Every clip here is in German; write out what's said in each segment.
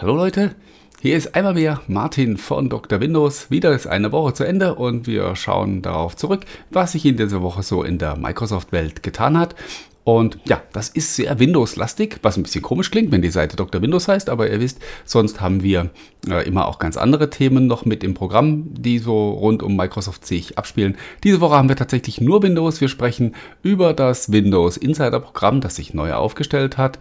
Hallo Leute, hier ist einmal mehr Martin von Dr. Windows. Wieder ist eine Woche zu Ende und wir schauen darauf zurück, was sich in dieser Woche so in der Microsoft-Welt getan hat. Und ja, das ist sehr Windows-lastig, was ein bisschen komisch klingt, wenn die Seite Dr. Windows heißt, aber ihr wisst, sonst haben wir äh, immer auch ganz andere Themen noch mit im Programm, die so rund um Microsoft sich abspielen. Diese Woche haben wir tatsächlich nur Windows. Wir sprechen über das Windows Insider-Programm, das sich neu aufgestellt hat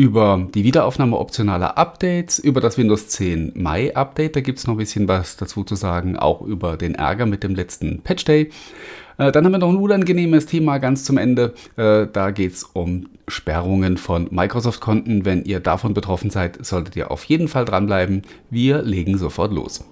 über die Wiederaufnahme optionaler Updates, über das Windows 10 Mai Update, da gibt es noch ein bisschen was dazu zu sagen, auch über den Ärger mit dem letzten Patch Day. Äh, dann haben wir noch ein unangenehmes Thema ganz zum Ende. Äh, da geht es um Sperrungen von Microsoft-Konten. Wenn ihr davon betroffen seid, solltet ihr auf jeden Fall dranbleiben. Wir legen sofort los.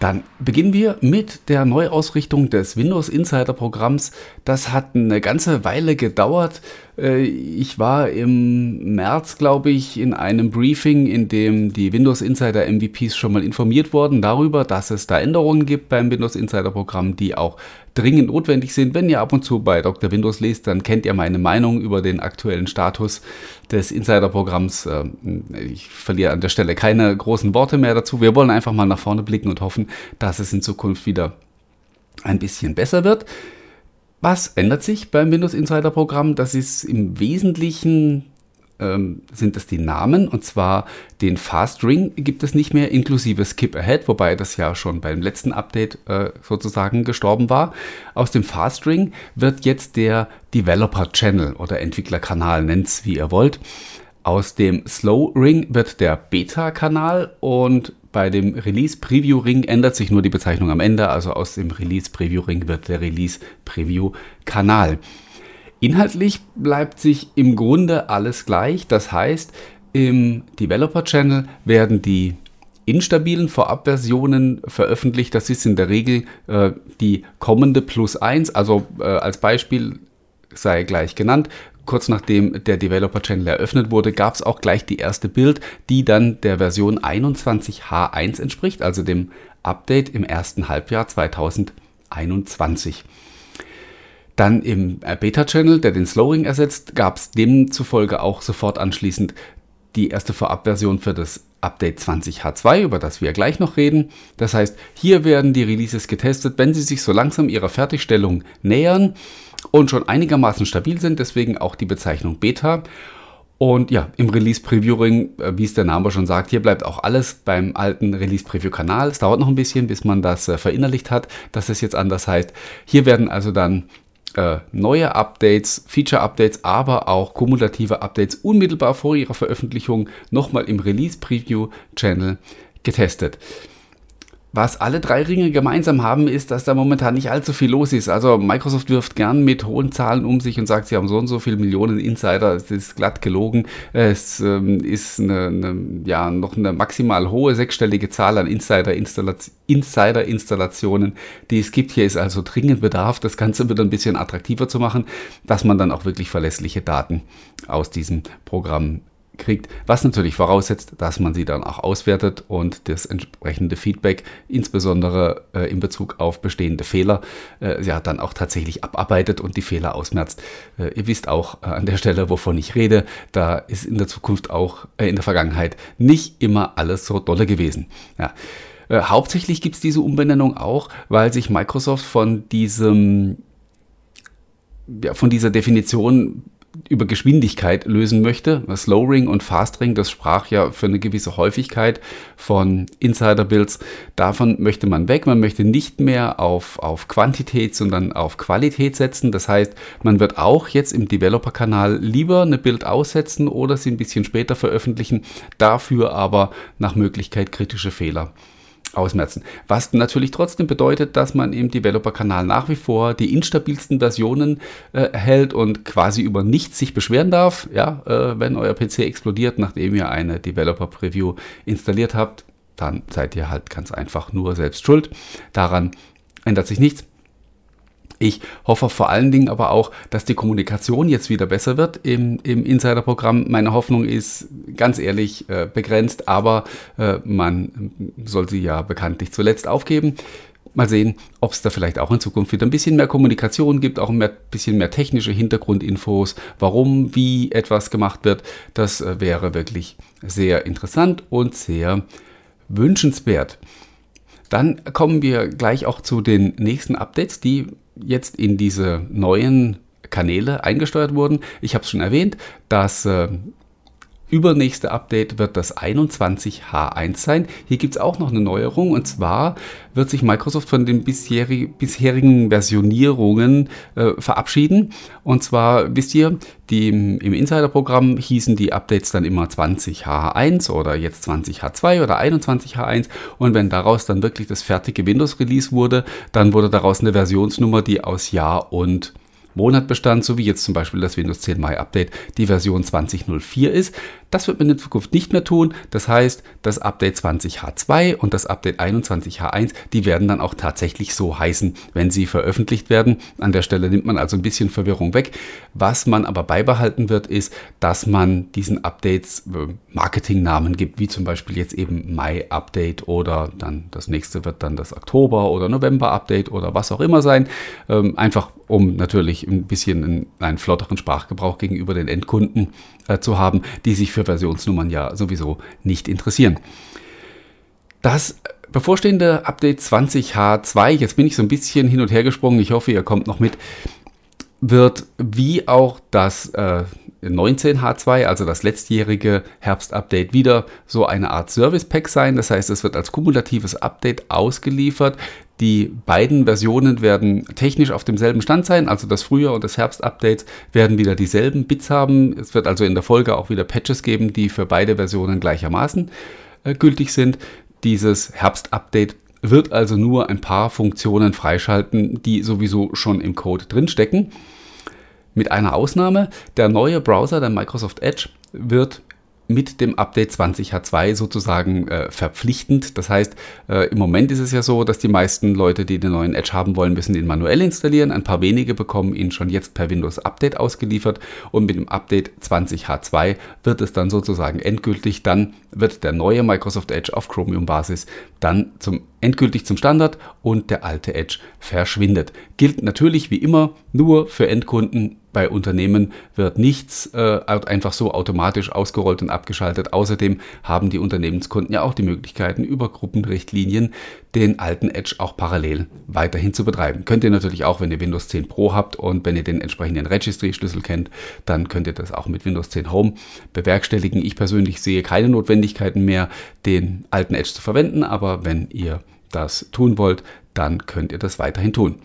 Dann beginnen wir mit der Neuausrichtung des Windows Insider Programms. Das hat eine ganze Weile gedauert. Äh, ich war im März, glaube ich, in einem Briefing, in dem die Windows Insider MVPs schon mal informiert wurden darüber, dass es da Änderungen gibt beim Windows Insider Programm, die auch dringend notwendig sind. Wenn ihr ab und zu bei Dr. Windows lest, dann kennt ihr meine Meinung über den aktuellen Status des Insider-Programms. Ähm, ich verliere an der Stelle keine großen Worte mehr dazu. Wir wollen einfach mal nach vorne blicken und hoffen, dass es in Zukunft wieder ein bisschen besser wird. Was ändert sich beim Windows Insider Programm? Das ist im Wesentlichen ähm, sind das die Namen. Und zwar den Fast Ring gibt es nicht mehr, inklusive Skip Ahead, wobei das ja schon beim letzten Update äh, sozusagen gestorben war. Aus dem Fast Ring wird jetzt der Developer Channel oder Entwicklerkanal, nennt es wie ihr wollt. Aus dem Slow Ring wird der Beta-Kanal und bei dem Release Preview Ring ändert sich nur die Bezeichnung am Ende. Also aus dem Release Preview Ring wird der Release Preview Kanal. Inhaltlich bleibt sich im Grunde alles gleich. Das heißt, im Developer Channel werden die instabilen Vorabversionen veröffentlicht. Das ist in der Regel äh, die kommende plus 1. Also äh, als Beispiel sei gleich genannt. Kurz nachdem der Developer Channel eröffnet wurde, gab es auch gleich die erste Bild, die dann der Version 21H1 entspricht, also dem Update im ersten Halbjahr 2021. Dann im äh, Beta-Channel, der den Slowing ersetzt, gab es demzufolge auch sofort anschließend die erste Vorabversion für das Update 20H2, über das wir gleich noch reden. Das heißt, hier werden die Releases getestet, wenn sie sich so langsam ihrer Fertigstellung nähern und schon einigermaßen stabil sind, deswegen auch die Bezeichnung Beta. Und ja, im Release Preview Ring, äh, wie es der Name schon sagt, hier bleibt auch alles beim alten Release Preview Kanal. Es dauert noch ein bisschen, bis man das äh, verinnerlicht hat, dass es jetzt anders heißt. Hier werden also dann äh, neue Updates, Feature-Updates, aber auch kumulative Updates unmittelbar vor ihrer Veröffentlichung nochmal im Release-Preview-Channel getestet. Was alle drei Ringe gemeinsam haben, ist, dass da momentan nicht allzu viel los ist. Also Microsoft wirft gern mit hohen Zahlen um sich und sagt, sie haben so und so viele Millionen Insider. Es ist glatt gelogen. Es ähm, ist eine, eine, ja, noch eine maximal hohe sechsstellige Zahl an Insider-Installationen, die es gibt. Hier ist also dringend Bedarf, das Ganze wieder ein bisschen attraktiver zu machen, dass man dann auch wirklich verlässliche Daten aus diesem Programm kriegt, was natürlich voraussetzt, dass man sie dann auch auswertet und das entsprechende Feedback, insbesondere äh, in Bezug auf bestehende Fehler, äh, ja dann auch tatsächlich abarbeitet und die Fehler ausmerzt. Äh, ihr wisst auch äh, an der Stelle, wovon ich rede, da ist in der Zukunft auch äh, in der Vergangenheit nicht immer alles so dolle gewesen. Ja. Äh, hauptsächlich gibt es diese Umbenennung auch, weil sich Microsoft von diesem ja, von dieser Definition über Geschwindigkeit lösen möchte. Slow Ring und Fast Ring, das sprach ja für eine gewisse Häufigkeit von Insider-Builds. Davon möchte man weg. Man möchte nicht mehr auf, auf Quantität, sondern auf Qualität setzen. Das heißt, man wird auch jetzt im Developer-Kanal lieber eine Build aussetzen oder sie ein bisschen später veröffentlichen, dafür aber nach Möglichkeit kritische Fehler ausmerzen. Was natürlich trotzdem bedeutet, dass man im Developer-Kanal nach wie vor die instabilsten Versionen äh, erhält und quasi über nichts sich beschweren darf. Ja, äh, wenn euer PC explodiert, nachdem ihr eine Developer-Preview installiert habt, dann seid ihr halt ganz einfach nur selbst schuld. Daran ändert sich nichts. Ich hoffe vor allen Dingen aber auch, dass die Kommunikation jetzt wieder besser wird im, im Insider-Programm. Meine Hoffnung ist ganz ehrlich äh, begrenzt, aber äh, man soll sie ja bekanntlich zuletzt aufgeben. Mal sehen, ob es da vielleicht auch in Zukunft wieder ein bisschen mehr Kommunikation gibt, auch ein bisschen mehr technische Hintergrundinfos, warum, wie etwas gemacht wird. Das äh, wäre wirklich sehr interessant und sehr wünschenswert. Dann kommen wir gleich auch zu den nächsten Updates, die jetzt in diese neuen Kanäle eingesteuert wurden. Ich habe es schon erwähnt, dass äh, übernächste Update wird das 21H1 sein. Hier gibt es auch noch eine Neuerung und zwar wird sich Microsoft von den bisherigen Versionierungen äh, verabschieden. Und zwar wisst ihr, die im, Insider-Programm hießen die Updates dann immer 20H1 oder jetzt 20H2 oder 21H1 und wenn daraus dann wirklich das fertige Windows-Release wurde, dann wurde daraus eine Versionsnummer, die aus Jahr und Monat bestand, so wie jetzt zum Beispiel das Windows 10 Mai Update die Version 2004 ist. Das wird man in Zukunft nicht mehr tun. Das heißt, das Update 20H2 und das Update 21H1, die werden dann auch tatsächlich so heißen, wenn sie veröffentlicht werden. An der Stelle nimmt man also ein bisschen Verwirrung weg. Was man aber beibehalten wird, ist, dass man diesen Updates äh, Marketingnamen gibt, wie zum Beispiel jetzt eben Mai Update oder dann das nächste wird dann das Oktober oder November Update oder was auch immer sein. Ähm, einfach um natürlich ein bisschen einen, flotteren Sprachgebrauch gegenüber den Endkunden äh, zu haben, die sich für Versionsnummern ja sowieso nicht interessieren. Das bevorstehende Update 20H2, jetzt bin ich so ein bisschen hin und her gesprungen, ich hoffe, ihr kommt noch mit, wird wie auch das äh, 19H2, also das letztjährige Herbst-Update, wieder so eine Art Service-Pack sein. Das heißt, es wird als kumulatives Update ausgeliefert. Die beiden Versionen werden technisch auf demselben Stand sein, also das Frühjahr- und das Herbst-Update werden wieder dieselben Bits haben. Es wird also in der Folge auch wieder Patches geben, die für beide Versionen gleichermaßen äh, gültig sind. Dieses Herbst-Update wird also nur ein paar Funktionen freischalten, die sowieso schon im Code drinstecken. Mit einer Ausnahme, der neue Browser, der Microsoft Edge, wird mit dem Update 20H2 sozusagen äh, verpflichtend. Das heißt, äh, im Moment ist es ja so, dass die meisten Leute, die den neuen Edge haben wollen, müssen ihn manuell installieren. Ein paar wenige bekommen ihn schon jetzt per Windows Update ausgeliefert und mit dem Update 20H2 wird es dann sozusagen endgültig, dann wird der neue Microsoft Edge auf Chromium Basis dann zum endgültig zum Standard und der alte Edge verschwindet. Gilt natürlich wie immer nur für Endkunden. Bei Unternehmen wird nichts äh, einfach so automatisch ausgerollt und abgeschaltet. Außerdem haben die Unternehmenskunden ja auch die Möglichkeiten, über Gruppenrichtlinien den alten Edge auch parallel weiterhin zu betreiben. Könnt ihr natürlich auch, wenn ihr Windows 10 Pro habt und wenn ihr den entsprechenden Registry-Schlüssel kennt, dann könnt ihr das auch mit Windows 10 Home bewerkstelligen. Ich persönlich sehe keine Notwendigkeiten mehr, den alten Edge zu verwenden, aber wenn ihr das tun wollt, dann könnt ihr das weiterhin tun.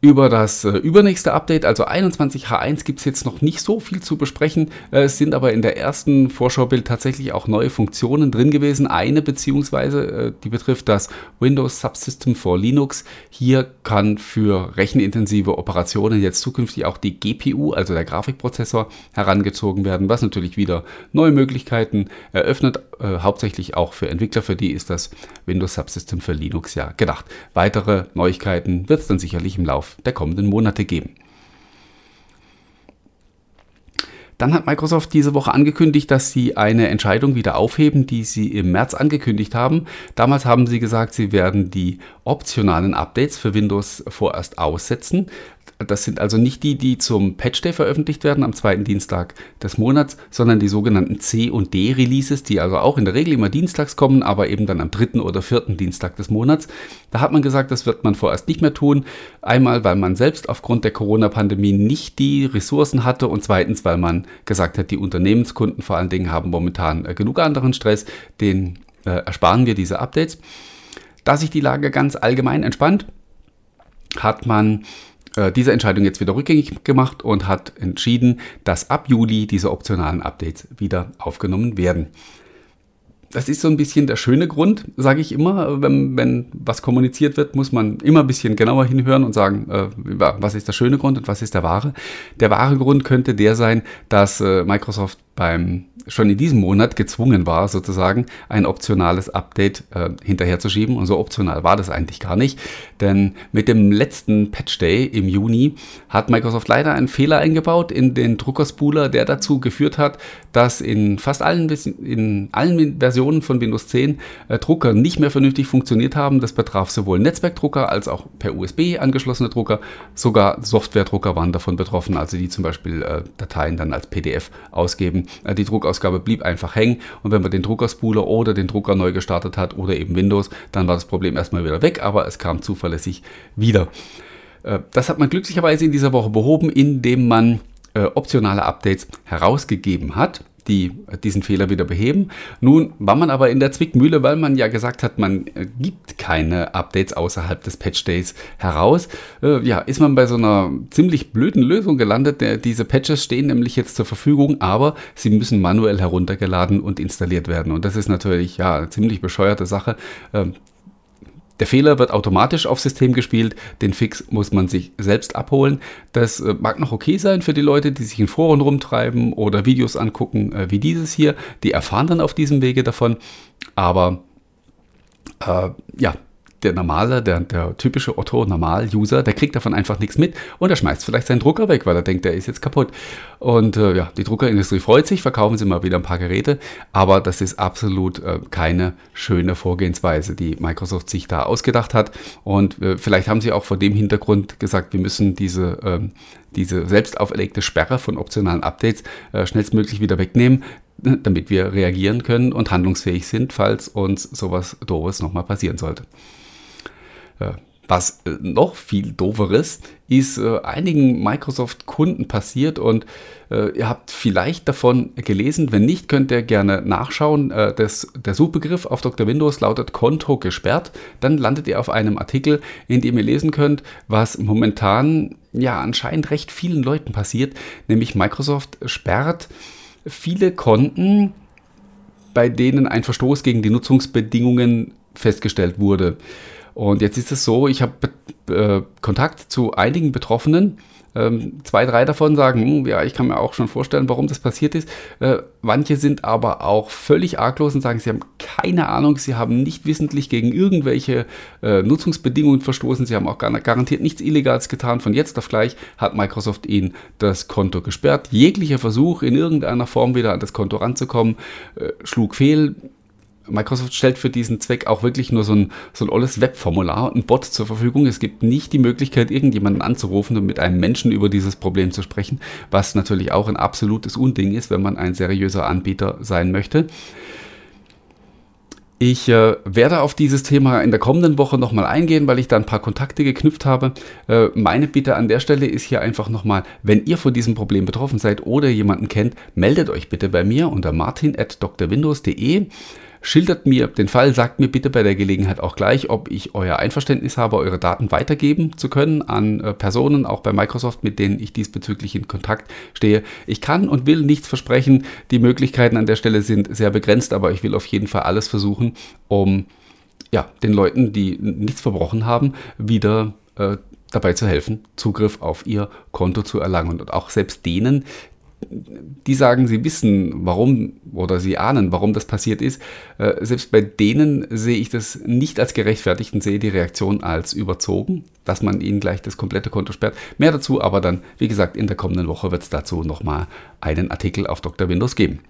Über das äh, übernächste Update, also 21H1, gibt es jetzt noch nicht so viel zu besprechen. Äh, es sind aber in der ersten Vorschaubild tatsächlich auch neue Funktionen drin gewesen. Eine beziehungsweise, äh, die betrifft das Windows Subsystem for Linux. Hier kann für rechenintensive Operationen jetzt zukünftig auch die GPU, also der Grafikprozessor, herangezogen werden, was natürlich wieder neue Möglichkeiten eröffnet. Äh, hauptsächlich auch für Entwickler, für die ist das Windows Subsystem für Linux ja gedacht. Weitere Neuigkeiten wird es dann sicherlich im Laufe der kommenden Monate geben. Dann hat Microsoft diese Woche angekündigt, dass sie eine Entscheidung wieder aufheben, die sie im März angekündigt haben. Damals haben sie gesagt, sie werden die optionalen Updates für Windows vorerst aussetzen. Das sind also nicht die, die zum Patch Day veröffentlicht werden am zweiten Dienstag des Monats, sondern die sogenannten C- und D-Releases, die also auch in der Regel immer dienstags kommen, aber eben dann am dritten oder vierten Dienstag des Monats. Da hat man gesagt, das wird man vorerst nicht mehr tun. Einmal, weil man selbst aufgrund der Corona-Pandemie nicht die Ressourcen hatte und zweitens, weil man gesagt hat, die Unternehmenskunden vor allen Dingen haben momentan äh, genug anderen Stress, den äh, ersparen wir diese Updates. Da sich die Lage ganz allgemein entspannt, hat man äh, diese Entscheidung jetzt wieder rückgängig gemacht und hat entschieden, dass ab Juli diese optionalen Updates wieder aufgenommen werden. Das ist so ein bisschen der schöne Grund, sage ich immer. Wenn, wenn, was kommuniziert wird, muss man immer ein bisschen genauer hinhören und sagen, äh, was ist der schöne Grund und was ist der wahre. Der wahre Grund könnte der sein, dass äh, Microsoft beim schon in diesem Monat gezwungen war, sozusagen ein optionales Update äh, hinterherzuschieben. Und so optional war das eigentlich gar nicht. Denn mit dem letzten Patch Day im Juni hat Microsoft leider einen Fehler eingebaut in den Druckerspooler, der dazu geführt hat, dass in fast allen, in allen Versionen von Windows 10 äh, Drucker nicht mehr vernünftig funktioniert haben. Das betraf sowohl Netzwerkdrucker als auch per USB angeschlossene Drucker. Sogar Softwaredrucker waren davon betroffen, also die zum Beispiel äh, Dateien dann als PDF ausgeben. Äh, die Druckausgabe blieb einfach hängen und wenn man den Druckerspooler oder den Drucker neu gestartet hat oder eben Windows, dann war das Problem erstmal wieder weg, aber es kam zuverlässig wieder. Äh, das hat man glücklicherweise in dieser Woche behoben, indem man äh, optionale Updates herausgegeben hat die diesen Fehler wieder beheben. Nun war man aber in der Zwickmühle, weil man ja gesagt hat, man äh, gibt keine Updates außerhalb des Patch Days heraus. Äh, ja, ist man bei so einer ziemlich blöden Lösung gelandet. Diese Patches stehen nämlich jetzt zur Verfügung, aber sie müssen manuell heruntergeladen und installiert werden. Und das ist natürlich ja eine ziemlich bescheuerte Sache. Ähm, der Fehler wird automatisch aufs System gespielt, den Fix muss man sich selbst abholen. Das äh, mag noch okay sein für die Leute, die sich in Foren rumtreiben oder Videos angucken äh, wie dieses hier. Die erfahren dann auf diesem Wege davon. Aber äh, ja, der normale, der, der typische Otto-Normal-User, der kriegt davon einfach nichts mit und er schmeißt vielleicht seinen Drucker weg, weil er denkt, der ist jetzt kaputt. Und äh, ja, die Druckerindustrie freut sich, verkaufen sie mal wieder ein paar Geräte, aber das ist absolut äh, keine schöne Vorgehensweise, die Microsoft sich da ausgedacht hat. Und äh, vielleicht haben sie auch vor dem Hintergrund gesagt, wir müssen diese, ähm, diese selbst auferlegte Sperre von optionalen Updates äh, schnellstmöglich wieder wegnehmen, damit wir reagieren können und handlungsfähig sind, falls uns sowas Doofes nochmal passieren sollte. Was äh, noch viel dooferes ist äh, einigen Microsoft-Kunden passiert und äh, ihr habt vielleicht davon gelesen. Wenn nicht, könnt ihr gerne nachschauen. Äh, das, der Suchbegriff auf Dr. Windows lautet Konto gesperrt. Dann landet ihr auf einem Artikel, in dem ihr lesen könnt, was momentan ja anscheinend recht vielen Leuten passiert. Nämlich Microsoft sperrt viele Konten, bei denen ein Verstoß gegen die Nutzungsbedingungen festgestellt wurde. Und jetzt ist es so, ich habe äh, Kontakt zu einigen Betroffenen. Ähm, zwei, drei davon sagen, hm, ja, ich kann mir auch schon vorstellen, warum das passiert ist. Äh, manche sind aber auch völlig arglos und sagen, sie haben keine Ahnung, sie haben nicht wissentlich gegen irgendwelche äh, Nutzungsbedingungen verstoßen, sie haben auch gar, garantiert nichts Illegales getan. Von jetzt auf gleich hat Microsoft ihnen das Konto gesperrt. Jeglicher Versuch, in irgendeiner Form wieder an das Konto ranzukommen, äh, schlug fehl Microsoft stellt für diesen Zweck auch wirklich nur so ein, so ein olles Webformular, ein Bot zur Verfügung. Es gibt nicht die Möglichkeit, irgendjemanden anzurufen und mit einem Menschen über dieses Problem zu sprechen, was natürlich auch ein absolutes Unding ist, wenn man ein seriöser Anbieter sein möchte. Ich äh, werde auf dieses Thema in der kommenden Woche nochmal eingehen, weil ich da ein paar Kontakte geknüpft habe. Äh, meine Bitte an der Stelle ist hier einfach nochmal, wenn ihr von diesem Problem betroffen seid oder jemanden kennt, meldet euch bitte bei mir unter martin.drwindows.de. Schildert mir den Fall, sagt mir bitte bei der Gelegenheit auch gleich, ob ich euer Einverständnis habe, eure Daten weitergeben zu können an äh, Personen, auch bei Microsoft, mit denen ich diesbezüglich in Kontakt stehe. Ich kann und will nichts versprechen. Die Möglichkeiten an der Stelle sind sehr begrenzt, aber ich will auf jeden Fall alles versuchen, um ja, den Leuten, die nichts verbrochen haben, wieder äh, dabei zu helfen, Zugriff auf ihr Konto zu erlangen. Und auch selbst denen, die sagen, sie wissen, warum oder sie ahnen, warum das passiert ist. Äh, selbst bei denen sehe ich das nicht als gerechtfertigt und sehe die Reaktion als überzogen, dass man ihnen gleich das komplette Konto sperrt. Mehr dazu aber dann, wie gesagt, in der kommenden Woche wird es dazu nochmal einen Artikel auf Dr. Windows geben.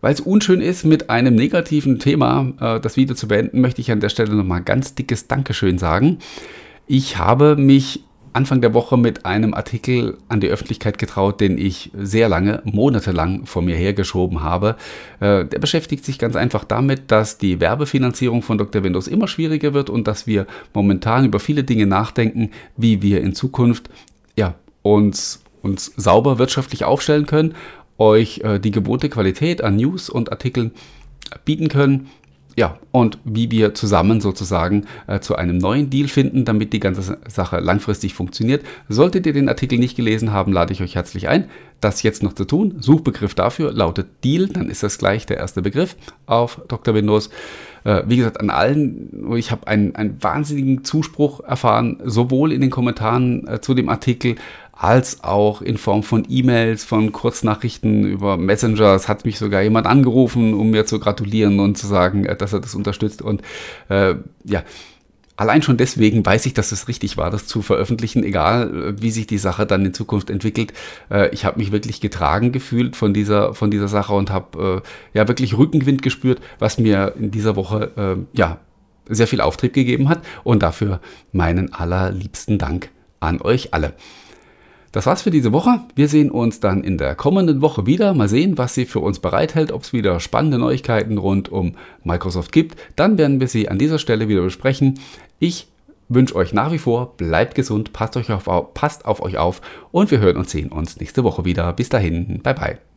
Weil es unschön ist, mit einem negativen Thema äh, das Video zu beenden, möchte ich an der Stelle nochmal ganz dickes Dankeschön sagen. Ich habe mich Anfang der Woche mit einem Artikel an die Öffentlichkeit getraut, den ich sehr lange, monatelang vor mir hergeschoben habe. Äh, der beschäftigt sich ganz einfach damit, dass die Werbefinanzierung von Dr. Windows immer schwieriger wird und dass wir momentan über viele Dinge nachdenken, wie wir in Zukunft ja, uns, uns sauber wirtschaftlich aufstellen können, euch äh, die gewohnte Qualität an News und Artikeln bieten können ja, und wie wir zusammen sozusagen äh, zu einem neuen Deal finden, damit die ganze Sache langfristig funktioniert. Solltet ihr den Artikel nicht gelesen haben, lade ich euch herzlich ein, das jetzt noch zu tun. Suchbegriff dafür lautet Deal, dann ist das gleich der erste Begriff auf Dr. Windows. Äh, wie gesagt, an allen, ich habe einen, einen wahnsinnigen Zuspruch erfahren, sowohl in den Kommentaren äh, zu dem Artikel als auch in Form von E-Mails, von Kurznachrichten über Messenger. Es hat mich sogar jemand angerufen, um mir zu gratulieren und zu sagen, äh, dass er das unterstützt. Und äh, ja, allein schon deswegen weiß ich, dass es richtig war, das zu veröffentlichen, egal äh, wie sich die Sache dann in Zukunft entwickelt. Äh, ich habe mich wirklich getragen gefühlt von dieser, von dieser Sache und habe ja wirklich Rückenwind gespürt, was mir in dieser Woche ja sehr viel Auftrieb gegeben hat. Und dafür meinen allerliebsten Dank an euch alle. Das war's für diese Woche. Wir sehen uns dann in der kommenden Woche wieder. Mal sehen, was sie für uns bereithält, ob es wieder spannende Neuigkeiten rund um Microsoft gibt. Dann werden wir sie an dieser Stelle wieder besprechen. Ich wünsche euch nach wie vor, bleibt gesund, passt, euch auf, passt auf euch auf und wir hören und sehen uns nächste Woche wieder. Bis dahin, bye bye.